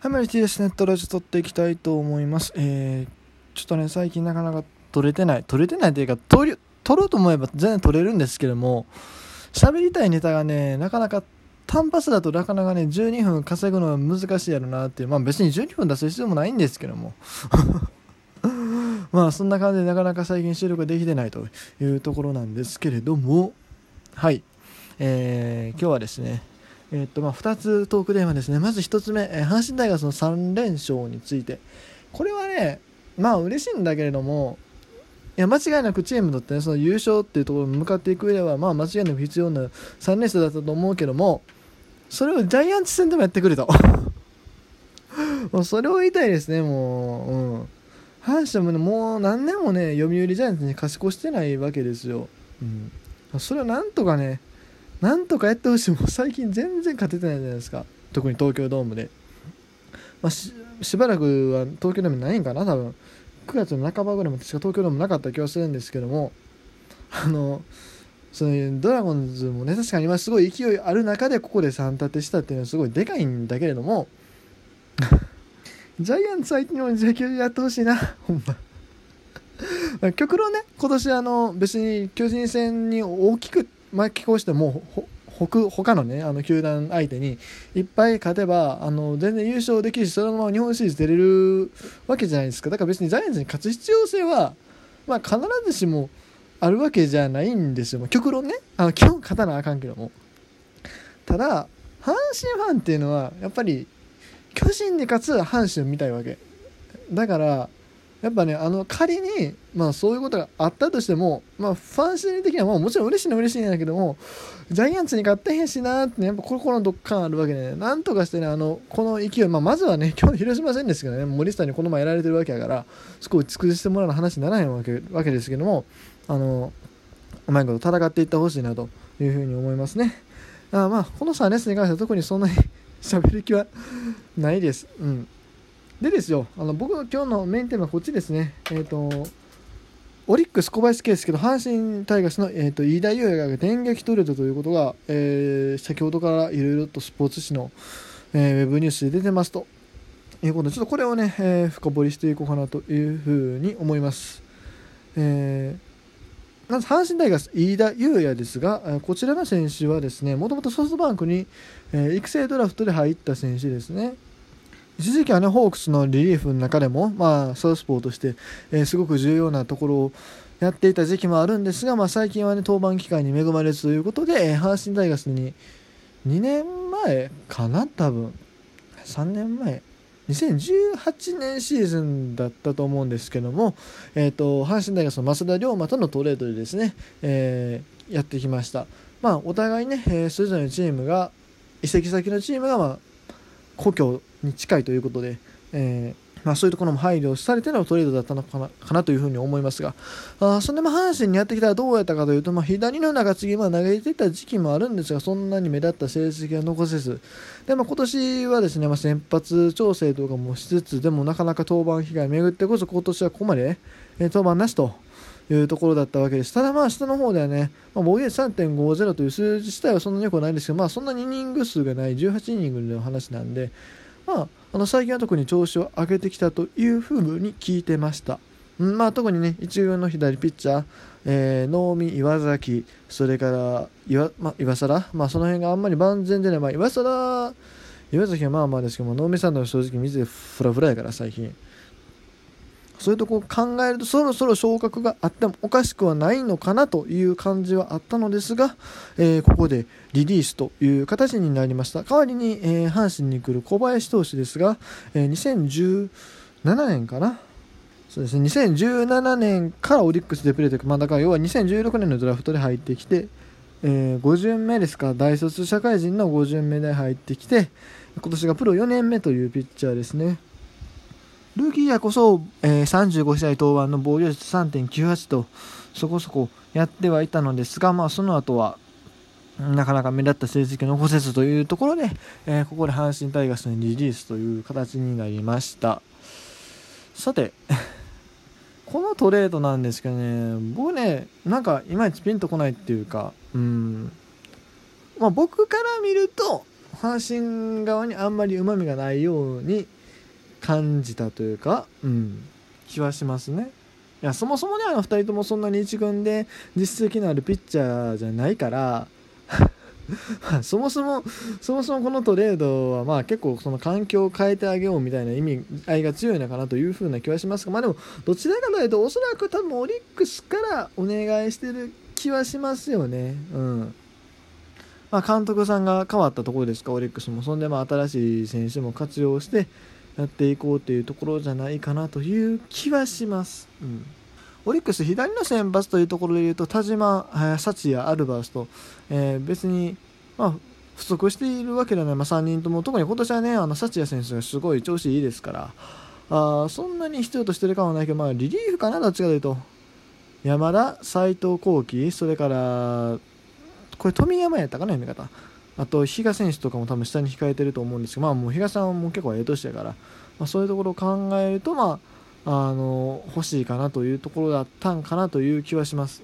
はい、マリティですね。トラジオ撮っていきたいと思います。えー、ちょっとね、最近なかなか撮れてない。撮れてないというか、撮り、撮ろうと思えば全然撮れるんですけども、喋りたいネタがね、なかなか単発だとなかなかね、12分稼ぐのは難しいやろなっていう。まあ別に12分出す必要もないんですけども。まあそんな感じでなかなか最近収録ができてないというところなんですけれども、はい。えー、今日はですね、え、っとまあ、2つトークテーマですね。まず1つ目、えー、阪神タイガースの3連勝について。これはね、まあ嬉しいんだけれども、いや間違いなくチームにとってね、その優勝っていうところに向かっていく上では、まあ間違いなく必要な3連勝だったと思うけども、それをジャイアンツ戦でもやってくれと。もうそれを言いたいですね、もう。うん。阪神もね、もう何年もね、読売ジャイアンツに勝ち越してないわけですよ。うん。それをなんとかね、なんとかやってほしい。もう最近全然勝ててないじゃないですか。特に東京ドームで、まあ、しばらくは東京ドームないんかな多分。9月の半ばぐらいまでしか東京ドームなかった気がするんですけども。あのそのドラゴンズもね確かに今すごい勢いある中でここで3立てしたっていうのはすごいでかいんだけれども。ジャイアンツ相手にも野球やってほしいなほんま。極論ね今年あの別に巨人戦に大きく巻き越しても他他のねあの球団相手にいっぱい勝てばあの全然優勝できるしそのまま日本シリーズ出れるわけじゃないですか。だから別にジャイアンツに勝つ必要性は、まあ、必ずしもあるわけじゃないんですよ。極論ねあの基本勝たなあかんけども。ただ阪神ファンっていうのはやっぱり巨人に勝つ阪神を見たいわけ。だからやっぱねあの仮に、まあ、そういうことがあったとしても、まあ、ファン心理的にはももちろん嬉しいのは嬉しいんだけどもジャイアンツに勝ってへんしなって、ね、やっぱ心のどっかあるわけで、ね、なんとかしてねあのこの勢い、まあ、まずはね 今日広島戦ですけどね森下にこの前やられてるわけやからそこを尽くしてもらう話にならへんわけわけですけどもあのうまいこと戦っていってほしいなというふうに思いますね。あまあこの3レースに関しては特にそんなに 喋る気はないです。うん。でですよ、あの僕の今日のメインテーマはこっちですね。えっ、ー、と、オリックス小林圭介と阪神タイガースの、えーと、飯田優也が電撃トレードということが、えー、先ほどからいろいろとスポーツ紙の、えー、ウェブニュースで出てますということで、ちょっとこれをね、えー、深掘りしていこうかなというふうに思います。えー、まず阪神タイガース飯田優也ですが、こちらの選手はですね、もともとソフトバンクに、えー、育成ドラフトで入った選手ですね。一時期はね、ホークスのリリーフの中でも、まあ、サウスポーとして、えー、すごく重要なところをやっていた時期もあるんですが、まあ、最近はね、登板機会に恵まれずということで、阪神タイガースに2年前かな、多分3年前。2018年シーズンだったと思うんですけども、えーと、阪神大学の増田龍馬とのトレードでですね、えー、やってきました。まあ、お互いね、えー、それぞれのチームが、移籍先のチームが、まあ、故郷に近いということで、えー、まあ、そういうところも配慮されてのトレードだったのかなかなというふうに思いますが、あそんでも阪神にやってきたらどうやったかというと、まあ、左の中継ぎ、まあ、投げていた時期もあるんですが、そんなに目立った成績は残せず、でまあ、今年はですね、ま、先発調整とかもしつつ、でもなかなか登板被害巡ってこそ、今年はここまで、えー、登板なしと。いうところだったわけです。ただまあ下の方ではね、まあ、防御率3.50という数字自体はそんなに良くないんですけど、まあそんなにイニング数がない18イニングの話なんで、まあ、あの最近は特に調子を上げてきたというふうに聞いてました。まあ、特にね、一軍の左ピッチャー、えー、能見、岩崎、それから岩,、まあ、岩貞、まあ、その辺があんまり万全でない、まあ、岩貞、岩崎はまあまあですけども、能見さんの正直、水でフラフラやから、最近。そういうとこ考えるとそろそろ昇格があってもおかしくはないのかなという感じはあったのですが、えー、ここでリリースという形になりました。代わりに、えー、阪神に来る小林投手ですが、えー、2017年かな？そうですね。2017年からオリックスでプレーというか、まあ、だから要は2016年のドラフトで入ってきて、えー、5巡目ですか大卒社会人の5巡目で入ってきて今年がプロ4年目というピッチャーですね。ルーキーやこそ、えー、35試合登板の防御率3.98とそこそこやってはいたのですが、まあ、その後はなかなか目立った成績を残せずというところで、えー、ここで阪神タイガースにリリースという形になりました。さて このトレードなんですけどね僕ねなんかいまいちピンとこないっていうかうんまあ僕から見ると阪神側にあんまりうまみがないように感じたというか、うん、気はしますね。いやそもそもねあの2人ともそんなに1軍で実績のあるピッチャーじゃないから そもそもそもそもこのトレードはまあ結構その環境を変えてあげようみたいな意味合いが強いのかなというふうな気はしますがまあでもどちらかというとおそらく多分オリックスからお願いしてる気はしますよね。うん。まあ監督さんが変わったところですか？オリックスも。そんでまあ新しい選手も活用してやっていこうというところじゃないかなという気はします。うん、オリックス左の先発というところでいうと田島、幸也、アルバースと、えー、別に、まあ、不足しているわけではない、まあ、3人とも特に今年はねあの幸也選手がすごい調子いいですから。あそんなに必要としてる感はないけど、まあ、リリーフかなどっちかというと。山田、斎藤幸輝それからこれ富山やったかな読み方あと比嘉選手とかも多分下に控えてると思うんですけど、まあ、もう比嘉さんも結構ええ年やから、まあ、そういうところを考えると、まあ、あの欲しいかなというところだったんかなという気はします。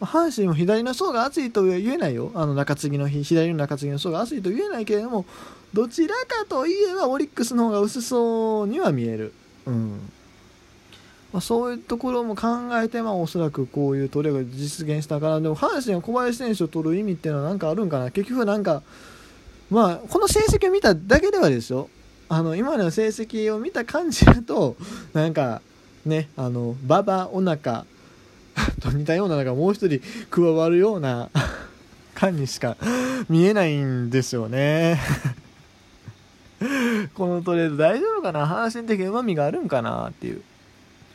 うん、阪神も左の層が厚いとは言えないよ、あの中継ぎの日左の中継ぎの層が厚いと言えないけれども、どちらかといえばオリックスの方が薄そうには見える。うんまあ、そういうところも考えて、まあ、おそらくこういうトレーが実現したから、でも阪神は小林選手を取る意味っていうのは何かあるんかな、結局なんか、まあ、この成績を見ただけではですよ、あの今の成績を見た感じだと、なんか、ね、あの、馬場、おなかと似たような、なんかもう一人加わるような感にしか見えないんですよね。このトレード大丈夫かな？阪神的うまみがあるんかな？っていう。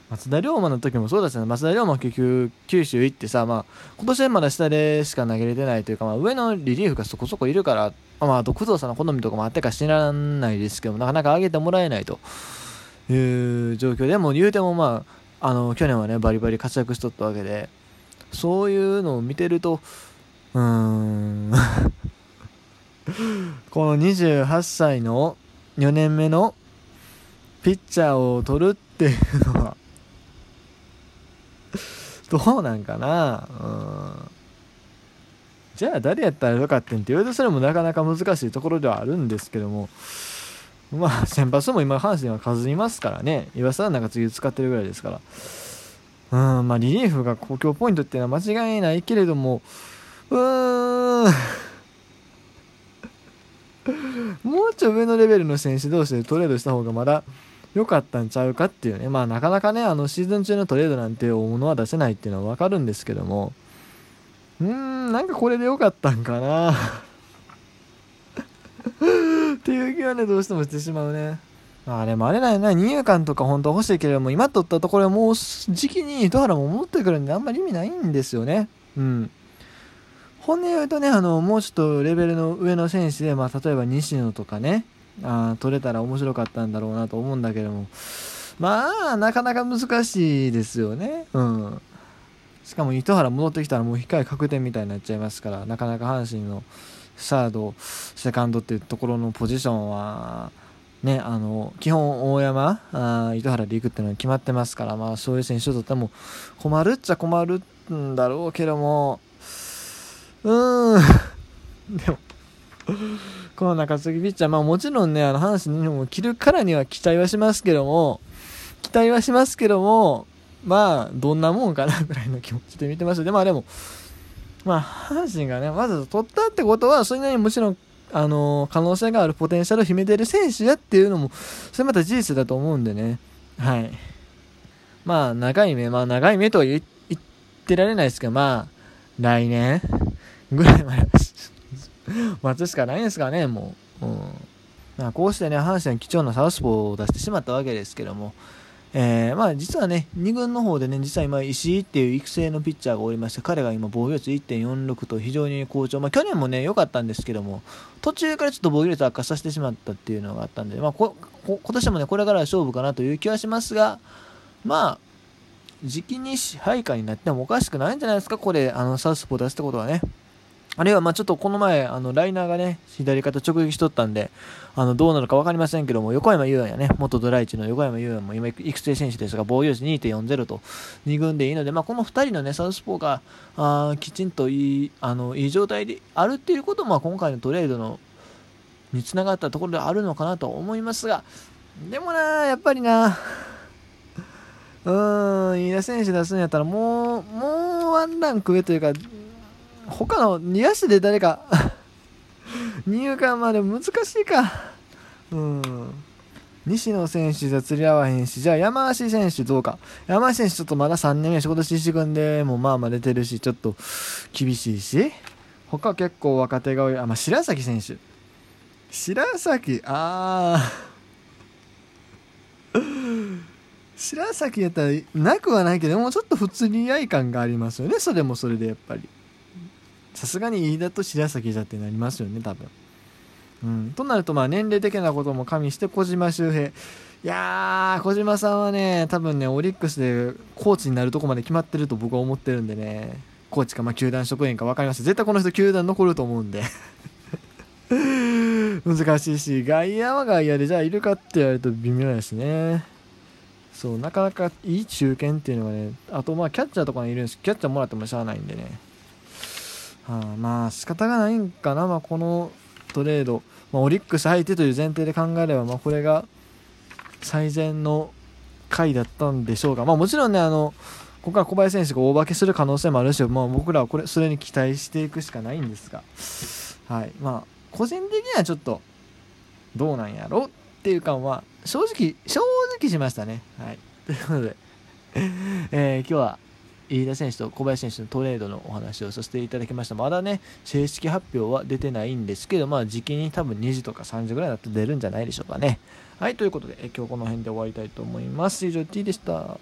松田龍馬の時もそうですね松田龍馬結局九州行ってさ、まあ、今年はまだ下でしか投げれてないというか、まあ、上のリリーフがそこそこいるから、まあ、あと工藤さんの好みとかもあってか知らないですけどなかなか上げてもらえないという状況でも言うてもまああの去年はねバリバリ活躍しとったわけでそういうのを見てるとうーん。この28歳の4年目のピッチャーを取るっていうのはどうなんかな？うん。じゃあ誰やったらよかったんって言うとそれもなかなか難しいところではあるんですけども。まあ先発も今阪神は数いますからね。岩佐は中継ぎ使ってるぐらいですから。うんまあリリーフが公共ポイントっていうのは間違いないけれども。うーん。もうちょい上のレベルの選手同士でトレードした方がまだ良かったんちゃうかっていうね、まあなかなかね、あのシーズン中のトレードなんて大物は出せないっていうのはわかるんですけども、うーん、なんかこれで良かったんかなっていう気はね、どうしてもしてしまうね。まあでもあれだよな、二遊間とか本当欲しいけれども、今取ったところもう時期に糸原も持ってくるんであんまり意味ないんですよね。うん。本音言うとね、あの、もうちょっとレベルの上の選手で、まあ例えば西野とかね、あ取れたら面白かったんだろうなと思うんだけども。まあなかなか難しいですよね。うん。しかも糸原戻ってきたらもう控え確定みたいになっちゃいますからなかなか阪神のサードセカンドっていうところのポジションはねあの基本大山あ糸原で行くっていうのは決まってますからまあそういう選手とっても困るっちゃ困るんだろうけども。うーん。でもこの中継ぎピッチャー、まあもちろんね、あの、阪神にも切るからには期待はしますけども、期待はしますけども、まあ、どんなもんかなぐらいの気持ちで見てますで、まあでも、まあ、阪神がね、わざと取ったってことは、それなりにもちろん、あのー、可能性があるポテンシャルを秘めてる選手やっていうのも、それまた事実だと思うんでね。はい。まあ、長い目、まあ、長い目とは言ってられないですけど、まあ、来年ぐらいまで 待つしかないんですかね、もう。うんまあ、こうしてね、阪神は貴重なサウスポーを出してしまったわけですけども、えー、まあ実はね、2軍の方でね、実は今、石井っていう育成のピッチャーがおりまして、彼が今、防御率1.46と非常に好調、まあ去年もね、良かったんですけども、途中からちょっと防御率悪化させてしまったっていうのがあったんで、まあこ今年もね、これから勝負かなという気はしますが、まあ、時期に支配下になってもおかしくないんじゃないですか、これ、あのサウスポー出すってことはね。あるいは、まあちょっとこの前、あの、ライナーがね、左肩直撃しとったんで、あの、どうなるか分かりませんけども、横山優也やね、元ドライチの横山優也も今、育成選手ですが、防御率2.40と2軍でいいので、まあこの2人のね、サウスポーが、あきちんといい、あの、いい状態であるっていうことも、今回のトレードの、につながったところであるのかなと思いますが、でもな、やっぱりな、うーん、飯田選手出すんやったら、もう、もうワンランク上というか、他の2野手で誰か 入管まで難しいか。うん。西野選手じゃ釣り合わへんし、じゃあ山足選手どうか。山足選手ちょっとまだ3年目仕事してくんで、もうまあまあ出てるし、ちょっと厳しいし。他結構若手が多い。あ、まあ、白崎選手。白崎、あー。白崎やったらなくはないけど、もうちょっと普通に愛感がありますよね。それもそれでやっぱり。さすがに飯田と白崎じゃってなりますよね、多分。うん、となると、まあ、年齢的なことも加味して小島周平。いやー、小島さんはね、多分ね、オリックスでコーチになるとこまで決まってると僕は思ってるんでね、コーチか、まあ、球団職員か分かりました。絶対この人、球団残ると思うんで 難しいし、外野は外野で、じゃあいるかって言われると微妙やしね。そう、なかなかいい中堅っていうのがね、あと、まあ、キャッチャーとかにいるんですキャッチャーもらってもしゃあないんでね。はあ、まあ、仕方がないんかな、まあ、このトレード。まあ、オリックス相手という前提で考えれば、まあ、これが最善の回だったんでしょうが、まあ、もちろんね、あの、ここから小林選手が大化けする可能性もあるし、まあ、僕らはこれ、それに期待していくしかないんですが、はい。まあ、個人的にはちょっと、どうなんやろっていう感は、正直、正直しましたね。はい。ということで、えー、今日は、飯田選手と小林選手のトレードのお話をさせていただきました。まだね、正式発表は出てないんですけど、まあ、時期に多分2時とか3時ぐらいだと出るんじゃないでしょうかね。はい、ということで、今日この辺で終わりたいと思います。以上、T でした。